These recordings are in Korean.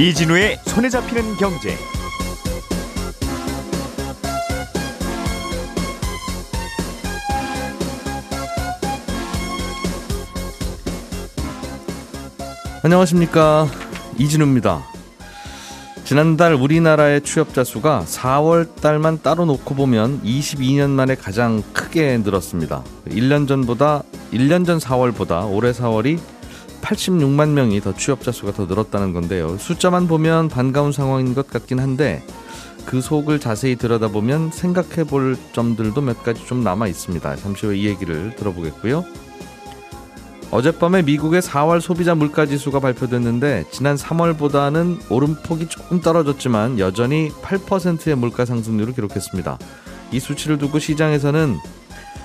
이진우의 손에 잡히는 경제. 안녕하십니까 이진우입니다. 지난달 우리나라의 취업자 수가 4월 달만 따로 놓고 보면 22년 만에 가장 크게 늘었습니다. 1년 전보다 1년 전 4월보다 올해 4월이 86만 명이 더 취업자 수가 더 늘었다는 건데요. 숫자만 보면 반가운 상황인 것 같긴 한데 그 속을 자세히 들여다보면 생각해 볼 점들도 몇 가지 좀 남아 있습니다. 잠시 후에 이 얘기를 들어보겠고요. 어젯밤에 미국의 4월 소비자 물가 지수가 발표됐는데 지난 3월보다는 오름폭이 조금 떨어졌지만 여전히 8%의 물가 상승률을 기록했습니다. 이 수치를 두고 시장에서는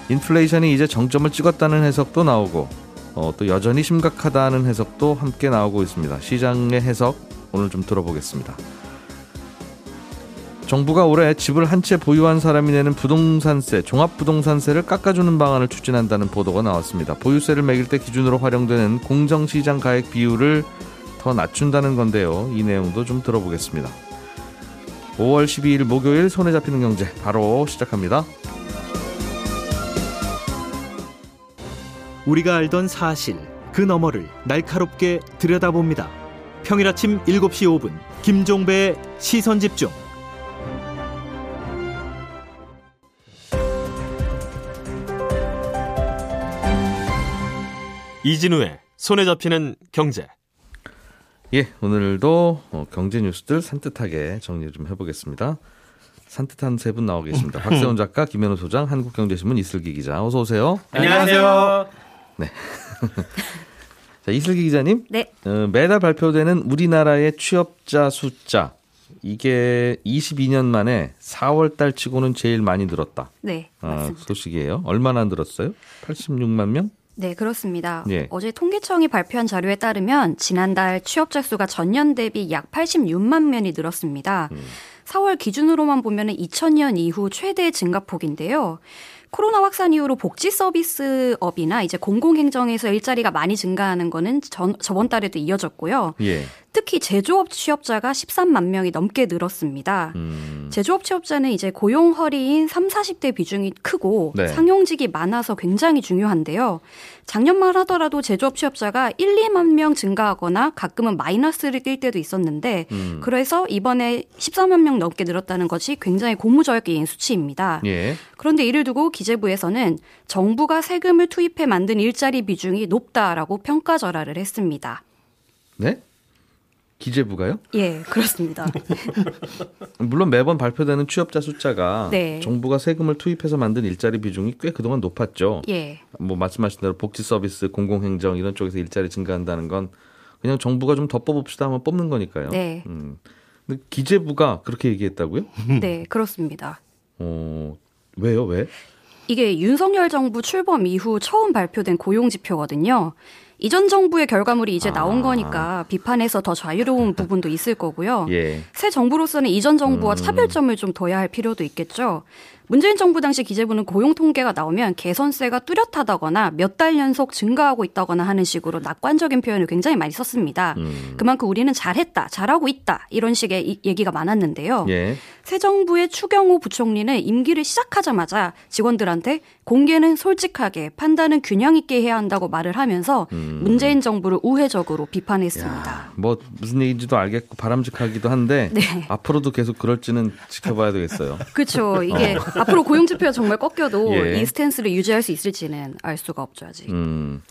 인플레이션이 이제 정점을 찍었다는 해석도 나오고 어, 또 여전히 심각하다는 해석도 함께 나오고 있습니다. 시장의 해석 오늘 좀 들어보겠습니다. 정부가 올해 집을 한 채 보유한 사람이 내는 부동산세, 종합부동산세를 깎아주는 방안을 추진한다는 보도가 나왔습니다. 보유세를 매길 때 기준으로 활용되는 공정시장 가액 비율을 더 낮춘다는 건데요. 이 내용도 좀 들어보겠습니다. 5월 12일 목요일 손에 잡히는 경제 바로 시작합니다. 우리가 알던 사실 그 너머를 날카롭게 들여다봅니다. 평일 아침 7시 5분 김종배의 시선 집중. 이진우의 손에 잡히는 경제. 예, 오늘도 어, 경제 뉴스들 산뜻하게 정리 좀 해보겠습니다. 산뜻한 세 분 나와 계십니다. 박세훈 작가, 김현우 소장, 한국경제신문 이슬기 기자, 어서 오세요. 안녕하세요. 네. 자, 이슬기 기자님. 네. 어, 매달 발표되는 우리나라의 취업자 숫자. 이게 22년 만에 4월 달 치고는 제일 많이 늘었다. 네, 아, 맞습니다. 소식이에요. 얼마나 늘었어요? 86만 명? 네, 그렇습니다. 예. 어제 통계청이 발표한 자료에 따르면 지난달 취업자 수가 전년 대비 약 86만 명이 늘었습니다. 음. 4월 기준으로만 보면 2000년 이후 최대 증가폭인데요. 코로나 확산 이후로 복지 서비스업이나 이제 공공행정에서 일자리가 많이 증가하는 거는 전, 저번 달에도 이어졌고요. 예. 특히 제조업 취업자가 13만 명이 넘게 늘었습니다. 음, 제조업 취업자는 이제 고용 허리인 3, 40대 비중이 크고 네. 상용직이 많아서 굉장히 중요한데요. 작년만 하더라도 제조업 취업자가 1, 2만 명 증가하거나 가끔은 마이너스를 띌 때도 있었는데 음. 그래서 이번에 14만 명 넘게 늘었다는 것이 굉장히 고무적인 수치입니다. 예. 그런데 이를 두고 기재부에서는 정부가 세금을 투입해 만든 일자리 비중이 높다라고 평가절하를 했습니다. 네? 기재부가요? 예, 그렇습니다. 물론 매번 발표되는 취업자 숫자가 네. 정부가 세금을 투입해서 만든 일자리 비중이 꽤 그동안 높았죠. 예. 뭐 말씀하신 대로 복지 서비스, 공공행정 이런 쪽에서 일자리 증가한다는 건 그냥 정부가 좀 더 뽑읍시다 하면 뽑는 거니까요. 네. 음. 근데 기재부가 그렇게 얘기했다고요? 네, 그렇습니다. 어, 왜요? 왜? 이게 윤석열 정부 출범 이후 처음 발표된 고용 지표거든요. 이전 정부의 결과물이 이제 나온 아. 거니까 비판에서 더 자유로운 부분도 있을 거고요. 예. 새 정부로서는 이전 정부와 음. 차별점을 좀 둬야 할 필요도 있겠죠. 문재인 정부 당시 기재부는 고용 통계가 나오면 개선세가 뚜렷하다거나 몇 달 연속 증가하고 있다거나 하는 식으로 낙관적인 표현을 굉장히 많이 썼습니다. 음. 그만큼 우리는 잘했다, 잘하고 있다 이런 식의 이- 얘기가 많았는데요. 예. 새 정부의 추경호 부총리는 임기를 시작하자마자 직원들한테 공개는 솔직하게 판단은 균형 있게 해야 한다고 말을 하면서 음. 문재인 정부를 우회적으로 비판했습니다. 야, 뭐 무슨 얘기인지도 알겠고 바람직하기도 한데 네. 앞으로도 계속 그럴지는 지켜봐야 되겠어요. 그렇죠. 이게 앞으로 고용 지표가 정말 꺾여도 어. 예. 이 스탠스를 유지할 수 있을지는 알 수가 없죠 아직. 음,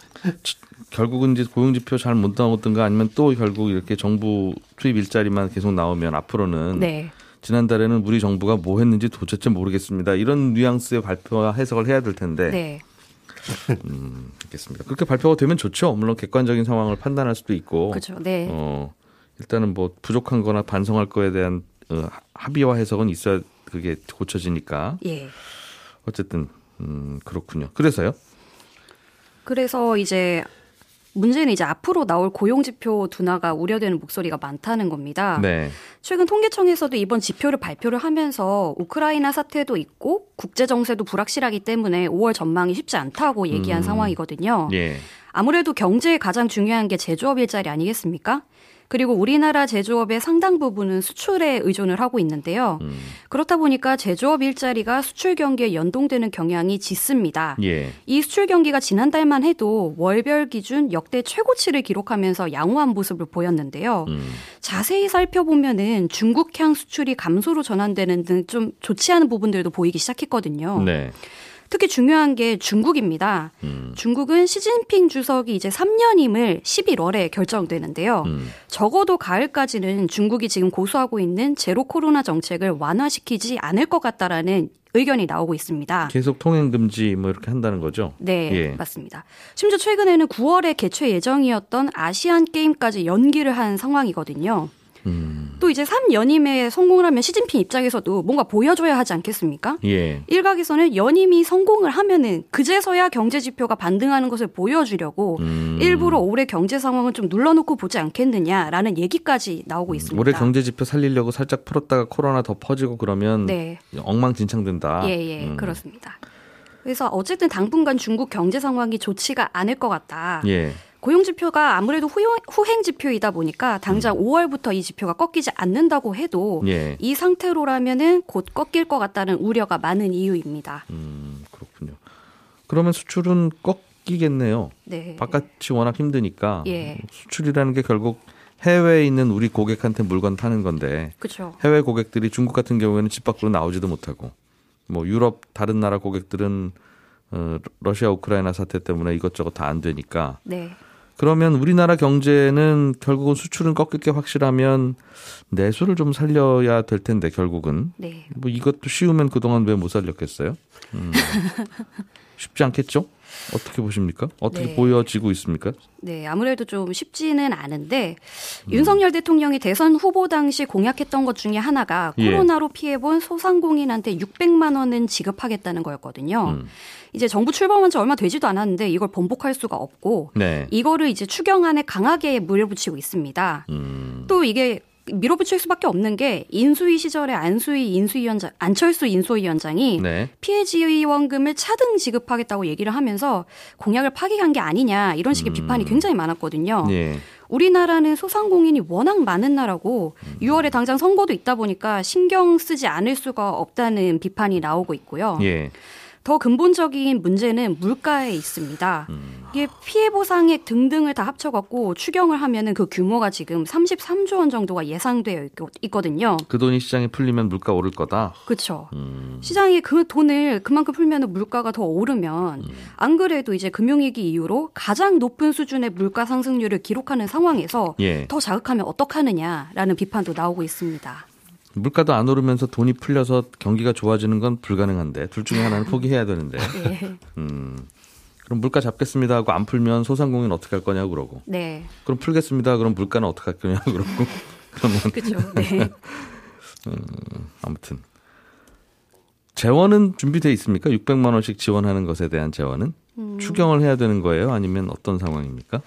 치- 결국은 이제 고용지표 잘 못 나오든가 아니면 또 결국 이렇게 정부 투입 일자리만 계속 나오면 앞으로는 네. 지난달에는 우리 정부가 뭐 했는지 도대체 모르겠습니다. 이런 뉘앙스의 발표와 해석을 해야 될 텐데 네. 음, 알겠습니다. 그렇게 발표가 되면 좋죠. 물론 객관적인 상황을 판단할 수도 있고 그렇죠. 네. 어, 일단은 뭐 부족한 거나 반성할 거에 대한 어, 합의와 해석은 있어야 그게 고쳐지니까 예. 어쨌든 음, 그렇군요. 그래서요? 그래서 이제 문제는 이제 앞으로 나올 고용 지표 둔화가 우려되는 목소리가 많다는 겁니다. 네. 최근 통계청에서도 이번 지표를 발표를 하면서 우크라이나 사태도 있고 국제 정세도 불확실하기 때문에 5월 전망이 쉽지 않다고 얘기한 음. 상황이거든요. 예. 아무래도 경제에 가장 중요한 게 제조업 일자리 아니겠습니까? 그리고 우리나라 제조업의 상당 부분은 수출에 의존을 하고 있는데요. 음. 그렇다 보니까 제조업 일자리가 수출 경기에 연동되는 경향이 짙습니다. 예. 이 수출 경기가 지난달만 해도 월별 기준 역대 최고치를 기록하면서 양호한 모습을 보였는데요. 음. 자세히 살펴보면은 중국향 수출이 감소로 전환되는 등 좀 좋지 않은 부분들도 보이기 시작했거든요. 네. 특히 중요한 게 중국입니다. 음. 중국은 시진핑 주석이 이제 3년임을 11월에 결정되는데요. 음. 적어도 가을까지는 중국이 지금 고수하고 있는 제로 코로나 정책을 완화시키지 않을 것 같다라는 의견이 나오고 있습니다. 계속 통행 금지 뭐 이렇게 한다는 거죠. 네, 예. 맞습니다. 심지어 최근에는 9월에 개최 예정이었던 아시안 게임까지 연기를 한 상황이거든요. 음. 또 이제 3연임에 성공을 하면 시진핑 입장에서도 뭔가 보여줘야 하지 않겠습니까? 예. 일각에서는 연임이 성공을 하면은 그제서야 경제 지표가 반등하는 것을 보여주려고 음. 일부러 올해 경제 상황을 좀 눌러놓고 보지 않겠느냐라는 얘기까지 나오고 있습니다. 올해 경제 지표 살리려고 살짝 풀었다가 코로나 더 퍼지고 그러면 네, 엉망진창된다. 예, 예, 음. 그렇습니다. 그래서 어쨌든 당분간 중국 경제 상황이 좋지가 않을 것 같다. 예. 고용 지표가 아무래도 후행, 후행 지표이다 보니까 당장 5월부터 이 지표가 꺾이지 않는다고 해도 음. 예. 이 상태로라면은 곧 꺾일 것 같다는 우려가 많은 이유입니다. 음, 그렇군요. 그러면 수출은 꺾이겠네요. 네. 바깥이 워낙 힘드니까 예. 수출이라는 게 결국 해외에 있는 우리 고객한테 물건 파는 건데 그렇죠. 해외 고객들이 중국 같은 경우에는 집 밖으로 나오지도 못하고 뭐 유럽 다른 나라 고객들은 어, 러시아 우크라이나 사태 때문에 이것저것 다 안 되니까 네. 그러면 우리나라 경제는 결국은 수출은 꺾일 게 확실하면 내수를 좀 살려야 될 텐데 결국은 네. 뭐 이것도 쉬우면 그동안 왜 못 살렸겠어요? 음. 쉽지 않겠죠? 어떻게 보십니까? 어떻게 네. 보여지고 있습니까? 네, 아무래도 좀 쉽지는 않은데 음. 윤석열 대통령이 대선 후보 당시 공약했던 것 중에 하나가 예. 코로나로 피해본 소상공인한테 600만 원은 지급하겠다는 거였거든요. 음. 이제 정부 출범한 지 얼마 되지도 않았는데 이걸 번복할 수가 없고 네. 이거를 이제 추경안에 강하게 물려붙이고 있습니다. 음. 또 이게 밀어붙일 수밖에 없는 게 인수위 시절에 안수위 인수위원장 안철수 인수위원장이 네. 피해 지원금을 차등 지급하겠다고 얘기를 하면서 공약을 파기한 게 아니냐 이런 식의 비판이 굉장히 많았거든요. 음. 예. 우리나라는 소상공인이 워낙 많은 나라고 6월에 당장 선거도 있다 보니까 신경 쓰지 않을 수가 없다는 비판이 나오고 있고요. 예. 더 근본적인 문제는 물가에 있습니다. 음. 이게 피해 보상액 등등을 다 합쳐갖고 추경을 하면은 그 규모가 지금 33조 원 정도가 예상되어 있- 있거든요. 그 돈이 시장에 풀리면 물가 오를 거다. 그렇죠. 음. 시장이 그 돈을 그만큼 풀면 물가가 더 오르면 음. 안 그래도 이제 금융위기 이후로 가장 높은 수준의 물가 상승률을 기록하는 상황에서 예. 더 자극하면 어떡하느냐라는 비판도 나오고 있습니다. 물가도 안 오르면서 돈이 풀려서 경기가 좋아지는 건 불가능한데 둘 중에 하나는 포기해야 되는데. 네. 음. 그럼 물가 잡겠습니다 하고 안 풀면 소상공인 어떻게 할 거냐고 그러고. 네. 그럼 풀겠습니다. 그럼 물가는 어떻게 할 거냐고 그러고. 그러면 그렇죠. 네. 아무튼 재원은 준비돼 있습니까? 600만 원씩 지원하는 것에 대한 재원은 음. 추경을 해야 되는 거예요? 아니면 어떤 상황입니까?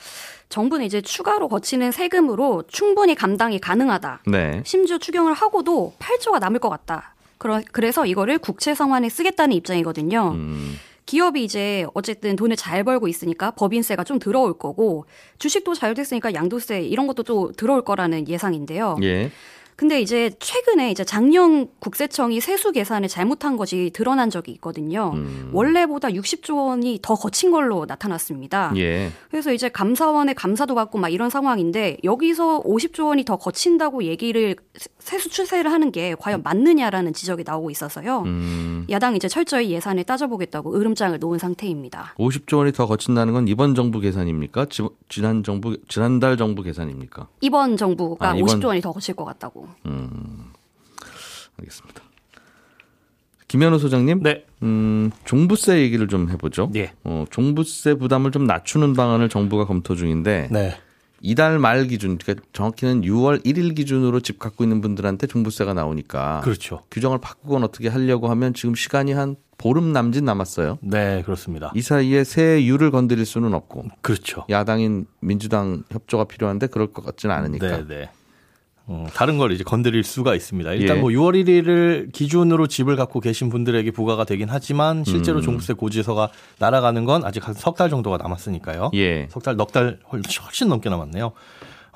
정부는 이제 추가로 거치는 세금으로 충분히 감당이 가능하다. 네. 심지어 추경을 하고도 8조가 남을 것 같다. 그러- 그래서 이거를 국채 상환에 쓰겠다는 입장이거든요. 음, 기업이 이제 어쨌든 돈을 잘 벌고 있으니까 법인세가 좀 들어올 거고 주식도 잘 됐으니까 양도세 이런 것도 또 들어올 거라는 예상인데요. 예. 근데 이제 최근에 이제 작년 국세청이 세수 계산을 잘못한 것이 드러난 적이 있거든요. 음. 원래보다 60조 원이 더 거친 걸로 나타났습니다. 예. 그래서 이제 감사원의 감사도 받고 막 이런 상황인데 여기서 50조 원이 더 거친다고 얘기를 세수 추세를 하는 게 과연 맞느냐라는 지적이 나오고 있어서요. 음. 야당이 이제 철저히 예산을 따져보겠다고 으름장을 놓은 상태입니다. 50조 원이 더 거친다는 건 이번 정부 계산입니까? 지, 지난 정부 지난달 정부 계산입니까? 이번 정부가 아, 이번- 50조 원이 더 거칠 것 같다고. 알겠습니다. 김현우 소장님, 네. 음, 종부세 얘기를 좀 해보죠. 예. 어, 종부세 부담을 좀 낮추는 방안을 정부가 검토 중인데 네. 이달 말 기준, 그러니까 정확히는 6월 1일 기준으로 집 갖고 있는 분들한테 종부세가 나오니까 그렇죠. 규정을 바꾸건 어떻게 하려고 하면 지금 시간이 한 보름 남짓 남았어요. 네, 그렇습니다. 이 사이에 세율을 건드릴 수는 없고 그렇죠. 야당인 민주당 협조가 필요한데 그럴 것 같지는 않으니까. 네, 네. 음, 다른 걸 이제 건드릴 수가 있습니다. 일단 예. 뭐 6월 1일을 기준으로 집을 갖고 계신 분들에게 부과가 되긴 하지만 음. 실제로 종부세 고지서가 날아가는 건 아직 한 석 달 정도가 남았으니까요. 예. 석 달, 넉 달 훨씬 넘게 남았네요.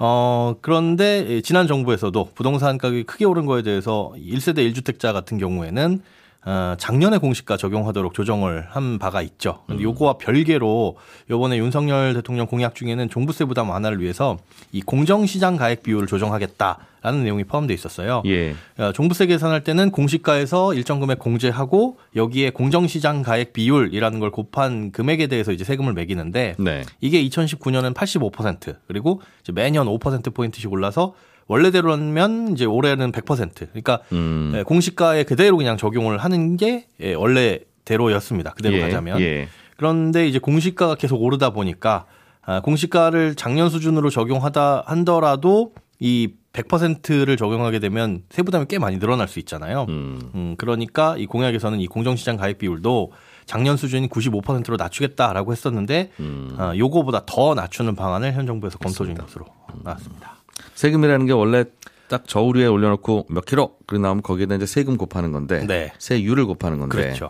어, 그런데 예, 지난 정부에서도 부동산 가격이 크게 오른 거에 대해서 1세대 1주택자 같은 경우에는 어, 작년에 공시가 적용하도록 조정을 한 바가 있죠. 근데 요거와 별개로 요번에 윤석열 대통령 공약 중에는 종부세 부담 완화를 위해서 이 공정시장 가액 비율을 조정하겠다라는 내용이 포함되어 있었어요. 예. 어, 종부세 계산할 때는 공시가에서 일정 금액 공제하고 여기에 공정시장 가액 비율이라는 걸 곱한 금액에 대해서 이제 세금을 매기는데 네. 이게 2019년은 85% 그리고 매년 5% 포인트씩 올라서 원래대로라면 이제 올해는 100% 그러니까 음. 예, 공시가에 그대로 그냥 적용을 하는 게 예, 원래대로였습니다. 그대로 예, 가자면 예. 그런데 이제 공시가가 계속 오르다 보니까 아, 공시가를 작년 수준으로 적용하다 한더라도 이 100%를 적용하게 되면 세부담이 꽤 많이 늘어날 수 있잖아요. 음. 음, 그러니까 이 공약에서는 이 공정시장 가입 비율도 작년 수준인 95%로 낮추겠다라고 했었는데 음. 아, 요거보다 더 낮추는 방안을 현 정부에서 검토 중인 것으로 나왔습니다. 세금이라는 게 원래 딱 저울 위에 올려놓고 몇 킬로 그리고 나오면 거기에다 이제 세금 곱하는 건데 네. 세율을 곱하는 건데 그렇죠.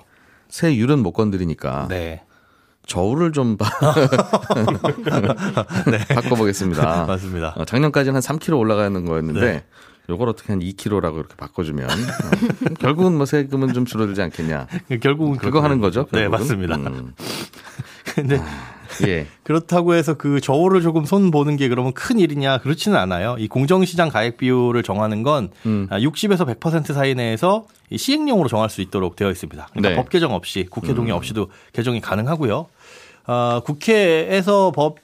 세율은 못 건드리니까 네. 저울을 좀 바... 바꿔보겠습니다. 맞습니다. 어, 작년까지는 한 3kg 올라가는 거였는데 네. 요걸 어떻게 한 2kg라고 이렇게 바꿔주면 어, 결국은 뭐 세금은 좀 줄어들지 않겠냐. 결국은 그거 그렇게 하는 거죠. 네, 결국은? 맞습니다. 음, 근데 예. 그렇다고 해서 그 저울을 조금 손 보는 게 그러면 큰 일이냐 그렇지는 않아요. 이 공정시장 가액 비율을 정하는 건 음. 60에서 100% 사이 내에서 이 시행령으로 정할 수 있도록 되어 있습니다. 그러니까 네. 법 개정 없이 국회 동의 없이도 개정이 가능하고요. 아, 국회에서 법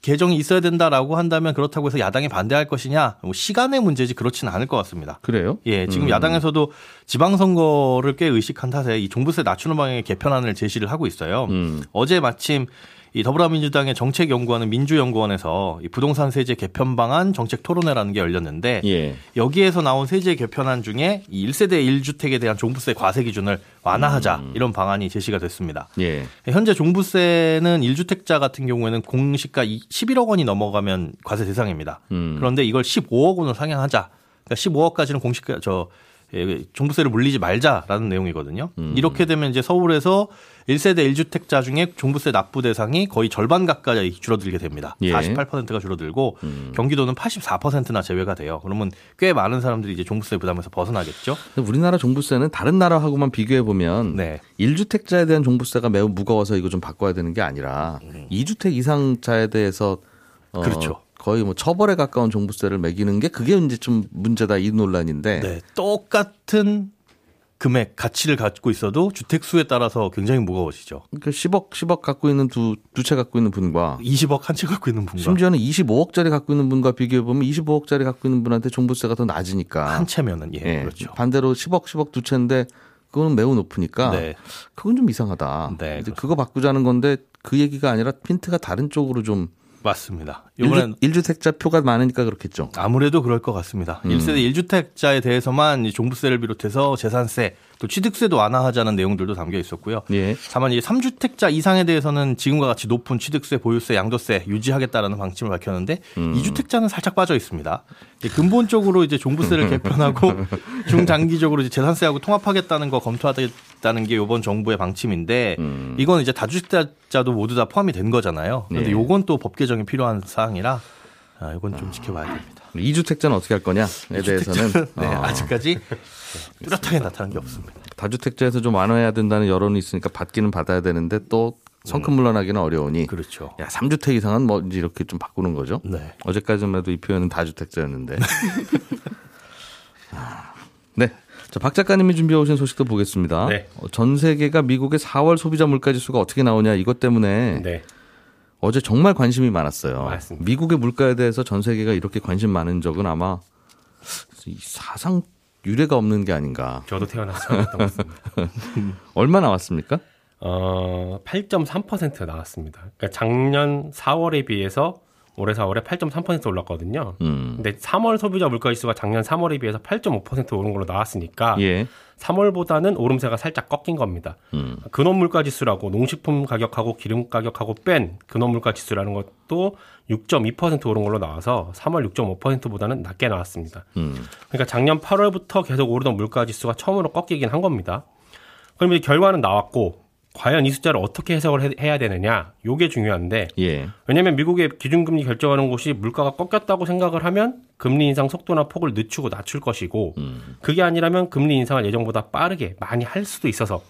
개정이 있어야 된다라고 한다면 그렇다고 해서 야당이 반대할 것이냐 뭐 시간의 문제지 그렇지는 않을 것 같습니다. 그래요? 예, 지금 음. 야당에서도 지방선거를 꽤 의식한 탓에 이 종부세 낮추는 방향의 개편안을 제시를 하고 있어요. 음. 어제 마침 이 더불어민주당의 정책연구원은 민주연구원에서 이 부동산 세제 개편 방안 정책 토론회라는 게 열렸는데 예. 여기에서 나온 세제 개편안 중에 이 1세대 1주택에 대한 종부세 과세 기준을 완화하자 음. 이런 방안이 제시가 됐습니다. 예. 현재 종부세는 1주택자 같은 경우에는 공시가 11억 원이 넘어가면 과세 대상입니다. 음. 그런데 이걸 15억 원으로 상향하자. 그러니까 15억까지는 공시가 저 예, 종부세를 물리지 말자라는 내용이거든요. 음. 이렇게 되면 이제 서울에서 1세대 1주택자 중에 종부세 납부 대상이 거의 절반 가까이 줄어들게 됩니다. 예. 48%가 줄어들고 음. 경기도는 84%나 제외가 돼요. 그러면 꽤 많은 사람들이 이제 종부세 부담에서 벗어나겠죠. 우리나라 종부세는 다른 나라하고만 비교해 보면 네. 1주택자에 대한 종부세가 매우 무거워서 이거 좀 바꿔야 되는 게 아니라 2주택 이상자에 대해서 어, 음. 그렇죠. 거의 뭐 처벌에 가까운 종부세를 매기는 게 그게 이제 좀 문제다 이 논란인데 네. 똑같은 금액 가치를 갖고 있어도 주택 수에 따라서 굉장히 무거워지죠. 그 10억 10억 갖고 있는 두 두 채 갖고 있는 분과 20억 한 채 갖고 있는 분과 심지어는 25억짜리 갖고 있는 분과 비교해 보면 25억짜리 갖고 있는 분한테 종부세가 더 낮으니까 한 채면은 예, 예, 그렇죠. 반대로 10억 10억 두 채인데 그거는 매우 높으니까 네. 그건 좀 이상하다. 네, 이제 그거 바꾸자는 건데 그 얘기가 아니라 핀트가 다른 쪽으로 좀 맞습니다. 이번엔 1주, 택자 표가 많으니까 그렇겠죠. 아무래도 그럴 것 같습니다. 음. 1세대 1주택자에 대해서만 이 종부세를 비롯해서 재산세 또 취득세도 완화하자는 내용들도 담겨 있었고요. 예. 다만 이제 3주택자 이상에 대해서는 지금과 같이 높은 취득세, 보유세, 양도세 유지하겠다라는 방침을 밝혔는데 음. 2주택자는 살짝 빠져 있습니다. 근본적으로 이제 종부세를 개편하고 중장기적으로 이제 재산세하고 통합하겠다는 거 검토하겠다는 게 이번 정부의 방침인데 음. 이건 이제 다주택자도 모두 다 포함이 된 거잖아요. 그런데 네. 요건 또 법 개정이 필요한 사항이라 아, 이건 좀 지켜봐야 됩니다. 2주택자는 어떻게 할 거냐에 대해서는 네, 어, 아직까지 뚜렷하게 나타난 게 없습니다. 다주택자에서 좀 완화해야 된다는 여론이 있으니까 받기는 받아야 되는데 또 성큼 물러나기는 어려우니 그렇죠. 야 3주택 이상은 뭐 이렇게 좀 바꾸는 거죠. 네. 어제까지만 해도 이 표현은 다주택자였는데. 아, 네. 자, 박 작가님이 준비해 오신 소식도 보겠습니다. 네. 어, 전 세계가 미국의 4월 소비자 물가 지수가 어떻게 나오냐 이것 때문에 네. 어제 정말 관심이 많았어요. 맞습니다. 미국의 물가에 대해서 전 세계가 이렇게 관심 많은 적은 아마 이 사상 유례가 없는 게 아닌가. 저도 태어나서 것 같습니다. 얼마 나왔습니까? 어, 8.3% 나왔습니다. 그러니까 작년 4월에 비해서 올해 4월에 8.3% 올랐거든요. 음. 근데 3월 소비자 물가 지수가 작년 3월에 비해서 8.5% 오른 걸로 나왔으니까 예. 3월보다는 오름세가 살짝 꺾인 겁니다. 음. 근원 물가 지수라고 농식품 가격하고 기름 가격하고 뺀 근원 물가 지수라는 것도 6.2% 오른 걸로 나와서 3월 6.5%보다는 낮게 나왔습니다. 음. 그러니까 작년 8월부터 계속 오르던 물가 지수가 처음으로 꺾이긴 한 겁니다. 그럼 이제 결과는 나왔고 과연 이 숫자를 어떻게 해석을 해- 해야 되느냐 요게 중요한데 예. 왜냐하면 미국의 기준금리 결정하는 곳이 물가가 꺾였다고 생각을 하면 금리 인상 속도나 폭을 늦추고 낮출 것이고 그게 아니라면 금리 인상을 예정보다 빠르게 많이 할 수도 있어서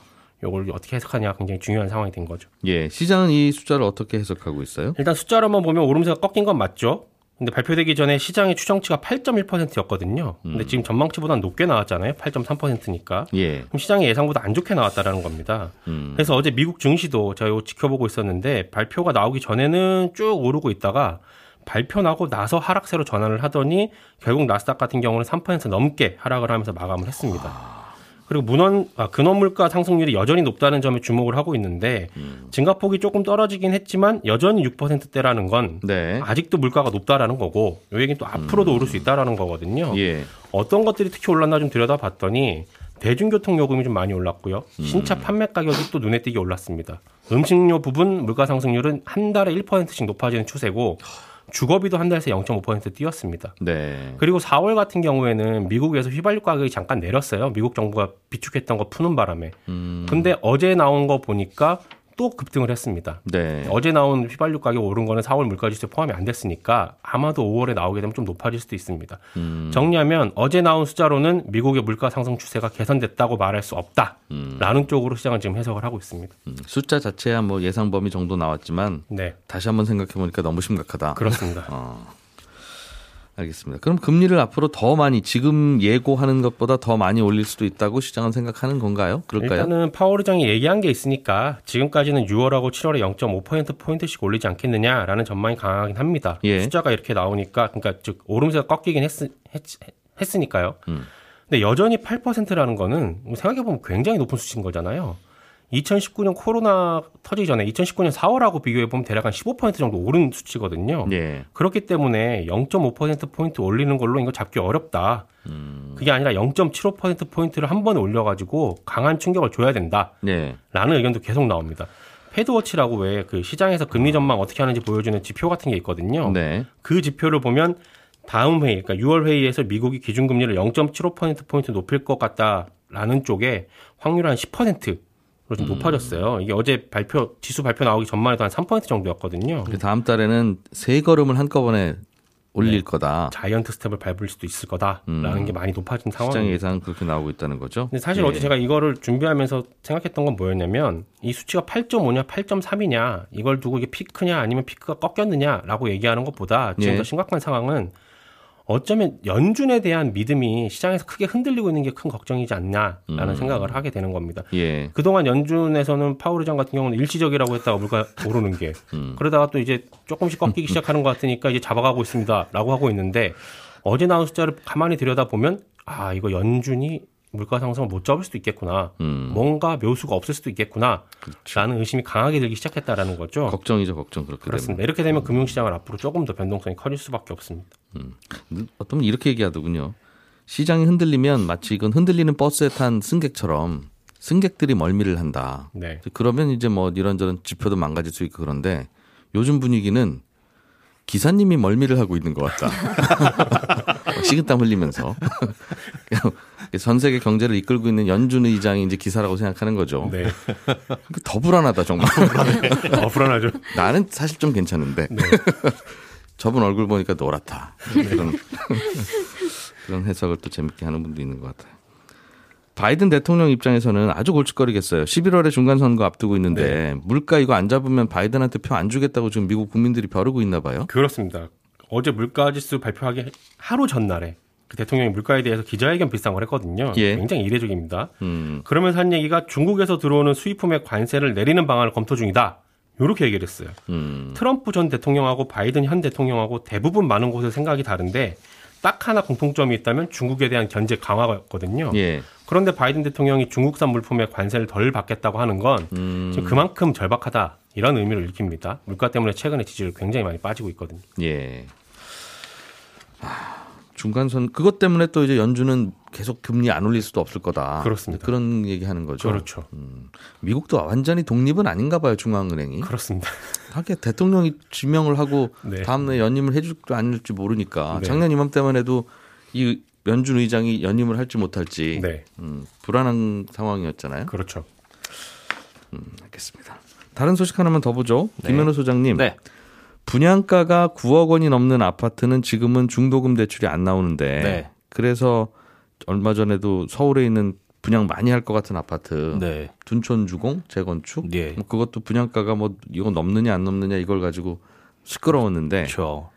요걸 어떻게 해석하냐 굉장히 중요한 상황이 된 거죠. 예. 시장은 이 숫자를 어떻게 해석하고 있어요? 일단 숫자로만 보면 오름세가 꺾인 건 맞죠. 근데 발표되기 전에 시장의 추정치가 8.1%였거든요. 근데 지금 전망치보다는 높게 나왔잖아요. 8.3%니까. 예. 그럼 시장이 예상보다 안 좋게 나왔다라는 겁니다. 음. 그래서 어제 미국 증시도 제가 이거 지켜보고 있었는데 발표가 나오기 전에는 쭉 오르고 있다가 발표 나고 나서 하락세로 전환을 하더니 결국 나스닥 같은 경우는 3% 넘게 하락을 하면서 마감을 했습니다. 그리고 문헌 아, 근원 물가 상승률이 여전히 높다는 점에 주목을 하고 있는데 증가폭이 조금 떨어지긴 했지만 여전히 6%대라는 건 네. 아직도 물가가 높다라는 거고 요 얘기는 또 앞으로도 오를 수 있다라는 거거든요. 예. 어떤 것들이 특히 올랐나 좀 들여다봤더니 대중교통 요금이 좀 많이 올랐고요. 신차 판매 가격이 또 눈에 띄게 올랐습니다. 음식료 부분 물가 상승률은 한 달에 1%씩 높아지는 추세고 주거비도 한 달새 0.5% 뛰었습니다. 네. 그리고 4월 같은 경우에는 미국에서 휘발유 가격이 잠깐 내렸어요. 미국 정부가 비축했던 거 푸는 바람에. 음. 근데 어제 나온 거 보니까 또 급등을 했습니다. 네. 어제 나온 휘발유 가격 오른 거는 4월 물가지수에 포함이 안 됐으니까 아마도 5월에 나오게 되면 좀 높아질 수도 있습니다. 음. 정리하면 어제 나온 숫자로는 미국의 물가 상승 추세가 개선됐다고 말할 수 없다라는 쪽으로 시장은 지금 해석을 하고 있습니다. 음. 숫자 자체야 뭐 예상 범위 정도 나왔지만 네, 다시 한번 생각해 보니까 너무 심각하다. 그렇습니다. 어. 알겠습니다. 그럼 금리를 앞으로 더 많이 지금 예고하는 것보다 더 많이 올릴 수도 있다고 시장은 생각하는 건가요? 그럴까요? 일단은 파월 의장이 얘기한 게 있으니까 지금까지는 6월하고 7월에 0.5% 포인트씩 올리지 않겠느냐라는 전망이 강하긴 합니다. 예. 숫자가 이렇게 나오니까 그러니까 즉 오름세가 꺾이긴 했, 했, 으니까요 음. 근데 여전히 8%라는 거는 생각해 보면 굉장히 높은 수치인 거잖아요. 2019년 코로나 터지기 전에 2019년 4월하고 비교해 보면 대략 한 15% 정도 오른 수치거든요. 예. 그렇기 때문에 0.5% 포인트 올리는 걸로 이거 잡기 어렵다. 음. 그게 아니라 0.75% 포인트를 한 번에 올려가지고 강한 충격을 줘야 된다. 네. 라는 의견도 계속 나옵니다. 패드워치라고 왜 그 시장에서 금리 전망 어떻게 하는지 보여주는 지표 같은 게 있거든요. 네. 그 지표를 보면 다음 회의, 그러니까 6월 회의에서 미국이 기준금리를 0.75%포인트 높일 것 같다라는 쪽에 확률 한10% 로좀 높아졌어요. 이게 어제 발표, 지수 발표 나오기 전만 해도 한 3% 정도였거든요. 그 다음 달에는 세 걸음을 한꺼번에 올릴 네. 거다. 자이언트 스텝을 밟을 수도 있을 거다라는 음. 게 많이 높아진 시장 상황입니다. 예상 그렇게 나오고 있다는 거죠. 근데 사실 예. 어제 제가 이거를 준비하면서 생각했던 건 뭐였냐면 이 수치가 8.5냐 8.3이냐 이걸 두고 이게 피크냐 아니면 피크가 꺾였느냐라고 얘기하는 것보다 지금 예. 더 심각한 상황은 어쩌면 연준에 대한 믿음이 시장에서 크게 흔들리고 있는 게 큰 걱정이지 않나라는 음. 생각을 하게 되는 겁니다. 예. 그동안 연준에서는 파월 의장 같은 경우는 일시적이라고 했다가 물가 오르는 게 음. 그러다가 또 이제 조금씩 꺾이기 시작하는 것 같으니까 이제 잡아가고 있습니다라고 하고 있는데 어제 나온 숫자를 가만히 들여다 보면 아 이거 연준이 물가 상승을 못 잡을 수도 있겠구나 음. 뭔가 묘수가 없을 수도 있겠구나라는 의심이 강하게 들기 시작했다라는 거죠. 걱정이죠, 걱정 그렇게 그렇습니다. 되면. 이렇게 되면 금융시장은 앞으로 조금 더 변동성이 커질 수밖에 없습니다. 어떤 분 이렇게 얘기하더군요. 시장이 흔들리면 마치 이건 흔들리는 버스에 탄 승객처럼 승객들이 멀미를 한다. 네. 그러면 이제 뭐 이런저런 지표도 망가질 수 있고 그런데 요즘 분위기는 기사님이 멀미를 하고 있는 것 같다. 식은땀 흘리면서 전 세계 경제를 이끌고 있는 연준 의장이 이제 기사라고 생각하는 거죠. 네. 더 불안하다 정말. 어, 불안하죠. 나는 사실 좀 괜찮은데 네. 저분 얼굴 보니까 노랗다. 그런 그런 해석을 또 재밌게 하는 분도 있는 것 같아요. 바이든 대통령 입장에서는 아주 골칫거리겠어요. 11월에 중간 선거 앞두고 있는데 물가 이거 안 잡으면 바이든한테 표 안 주겠다고 지금 미국 국민들이 벼르고 있나 봐요. 그렇습니다. 어제 물가 지수 발표하기 하루 전날에 그 대통령이 물가에 대해서 기자회견 비슷한 걸 했거든요. 예. 굉장히 이례적입니다. 음. 그러면서 한 얘기가 중국에서 들어오는 수입품의 관세를 내리는 방안을 검토 중이다. 이렇게 얘기를 했어요. 음. 트럼프 전 대통령하고 바이든 현 대통령하고 대부분 많은 곳에서 생각이 다른데 딱 하나 공통점이 있다면 중국에 대한 견제 강화거든요. 예. 그런데 바이든 대통령이 중국산 물품의 관세를 덜 받겠다고 하는 건 음. 지금 그만큼 절박하다 이런 의미를 일으킵니다. 물가 때문에 최근에 지지율 굉장히 많이 빠지고 있거든요. 예. 아, 중간선 그것 때문에 또 이제 연준은 계속 금리 안 올릴 수도 없을 거다. 그렇습니다. 그런 얘기하는 거죠. 그렇죠. 미국도 완전히 독립은 아닌가 봐요 중앙은행이. 그렇습니다. 하게 대통령이 지명을 하고 네. 다음날 연임을 해줄지 안 해줄지 모르니까 네. 작년 이맘때만 해도 이 연준 의장이 연임을 할지 못할지 네, 음, 불안한 상황이었잖아요. 그렇죠. 알겠습니다. 다른 소식 하나만 더 보죠. 네. 김현우 소장님. 네. 분양가가 9억 원이 넘는 아파트는 지금은 중도금 대출이 안 나오는데 네. 그래서 얼마 전에도 서울에 있는 분양 많이 할 것 같은 아파트 네. 둔촌 주공 재건축 예. 뭐 그것도 분양가가 뭐 이거 넘느냐 안 넘느냐 이걸 가지고 시끄러웠는데 그렇죠.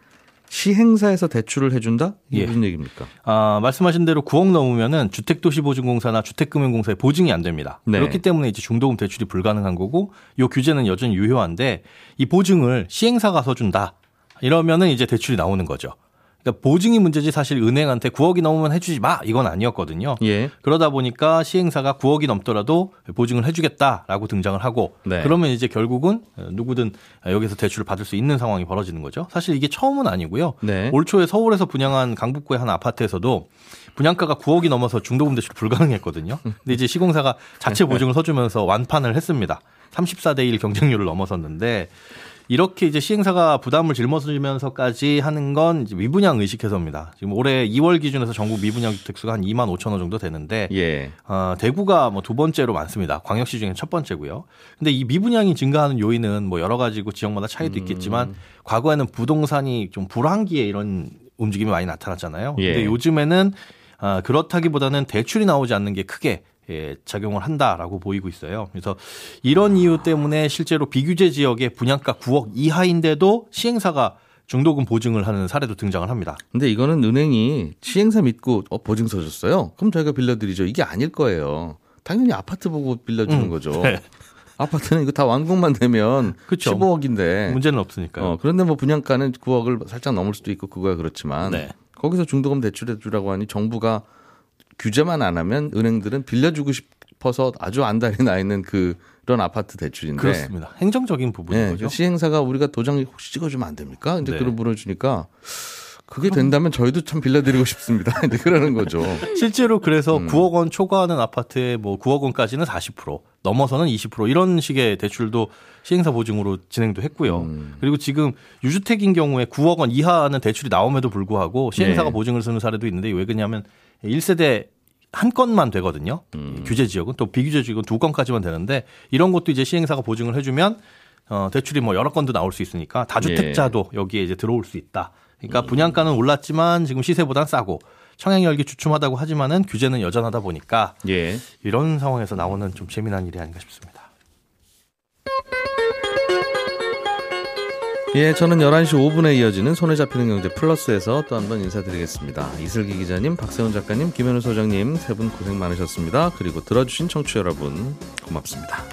시행사에서 대출을 해준다 이게 예. 무슨 얘기입니까? 아, 말씀하신 대로 9억 넘으면은 주택도시보증공사나 주택금융공사에 보증이 안 됩니다. 네. 그렇기 때문에 이제 중도금 대출이 불가능한 거고 요 규제는 여전히 유효한데 이 보증을 시행사가 서준다. 이러면은 이제 대출이 나오는 거죠. 그러니까 보증이 문제지 사실 은행한테 9억이 넘으면 해주지 마 이건 아니었거든요. 예. 그러다 보니까 시행사가 9억이 넘더라도 보증을 해주겠다라고 등장을 하고 네. 그러면 이제 결국은 누구든 여기서 대출을 받을 수 있는 상황이 벌어지는 거죠. 사실 이게 처음은 아니고요. 네. 올 초에 서울에서 분양한 강북구의 한 아파트에서도 분양가가 9억이 넘어서 중도금 대출 불가능했거든요. 근데 이제 시공사가 자체 보증을 서주면서 완판을 했습니다. 34대 1 경쟁률을 넘어섰는데 이렇게 이제 시행사가 부담을 짊어지면서까지 하는 건 미분양 의식해서입니다. 지금 올해 2월 기준에서 전국 미분양 주택 수가 한 2만 5천 호 정도 되는데 예. 어, 대구가 뭐 두 번째로 많습니다. 광역시 중에 첫 번째고요. 근데 이 미분양이 증가하는 요인은 뭐 여러 가지고 지역마다 차이도 있겠지만 과거에는 부동산이 좀 불황기에 이런 움직임이 많이 나타났잖아요. 예. 근데 요즘에는 아, 그렇다기보다는 대출이 나오지 않는 게 크게 예, 작용을 한다라고 보이고 있어요. 그래서 이런 이유 때문에 실제로 비규제 지역의 분양가 9억 이하인데도 시행사가 중도금 보증을 하는 사례도 등장을 합니다. 근데 이거는 은행이 시행사 믿고 어, 보증 서 줬어요. 그럼 저희가 빌려드리죠. 이게 아닐 거예요. 당연히 아파트 보고 빌려주는 음, 거죠. 네. 아파트는 이거 다 완공만 되면 그쵸. 15억인데. 문제는 없으니까요. 어, 그런데 뭐 분양가는 9억을 살짝 넘을 수도 있고 그거야 그렇지만 네. 거기서 중도금 대출해 주라고 하니 정부가 규제만 안 하면 은행들은 빌려주고 싶어서 아주 안달이 나 있는 그 그런 아파트 대출인데 그렇습니다. 행정적인 부분인 네, 거죠. 시행사가 우리가 도장 혹시 찍어주면 안 됩니까? 이제 네. 그걸 물어주니까 그게 된다면 저희도 참 빌려드리고 싶습니다. 이제 그러는 거죠. 실제로 그래서 음. 9억 원 초과하는 아파트에 뭐 9억 원까지는 40% 넘어서는 20% 이런 식의 대출도 시행사 보증으로 진행도 했고요. 음. 그리고 지금 유주택인 경우에 9억 원 이하는 대출이 나옴에도 불구하고 시행사가 네. 보증을 쓰는 사례도 있는데 왜 그러냐면 1세대 한 건만 되거든요. 음. 규제 지역은 또 비규제 지역은 두 건까지만 되는데 이런 것도 이제 시행사가 보증을 해주면 어, 대출이 뭐 여러 건도 나올 수 있으니까 다주택자도 여기에 이제 들어올 수 있다. 그러니까 분양가는 올랐지만 지금 시세보단 싸고 청약 열기 주춤하다고 하지만은 규제는 여전하다 보니까 예. 이런 상황에서 나오는 좀 재미난 일이 아닌가 싶습니다. 예, 저는 11시 5분에 이어지는 손에 잡히는 경제 플러스에서 또 한 번 인사드리겠습니다. 이슬기 기자님, 박세훈 작가님, 김현우 소장님 세 분 고생 많으셨습니다. 그리고 들어주신 청취자 여러분 고맙습니다.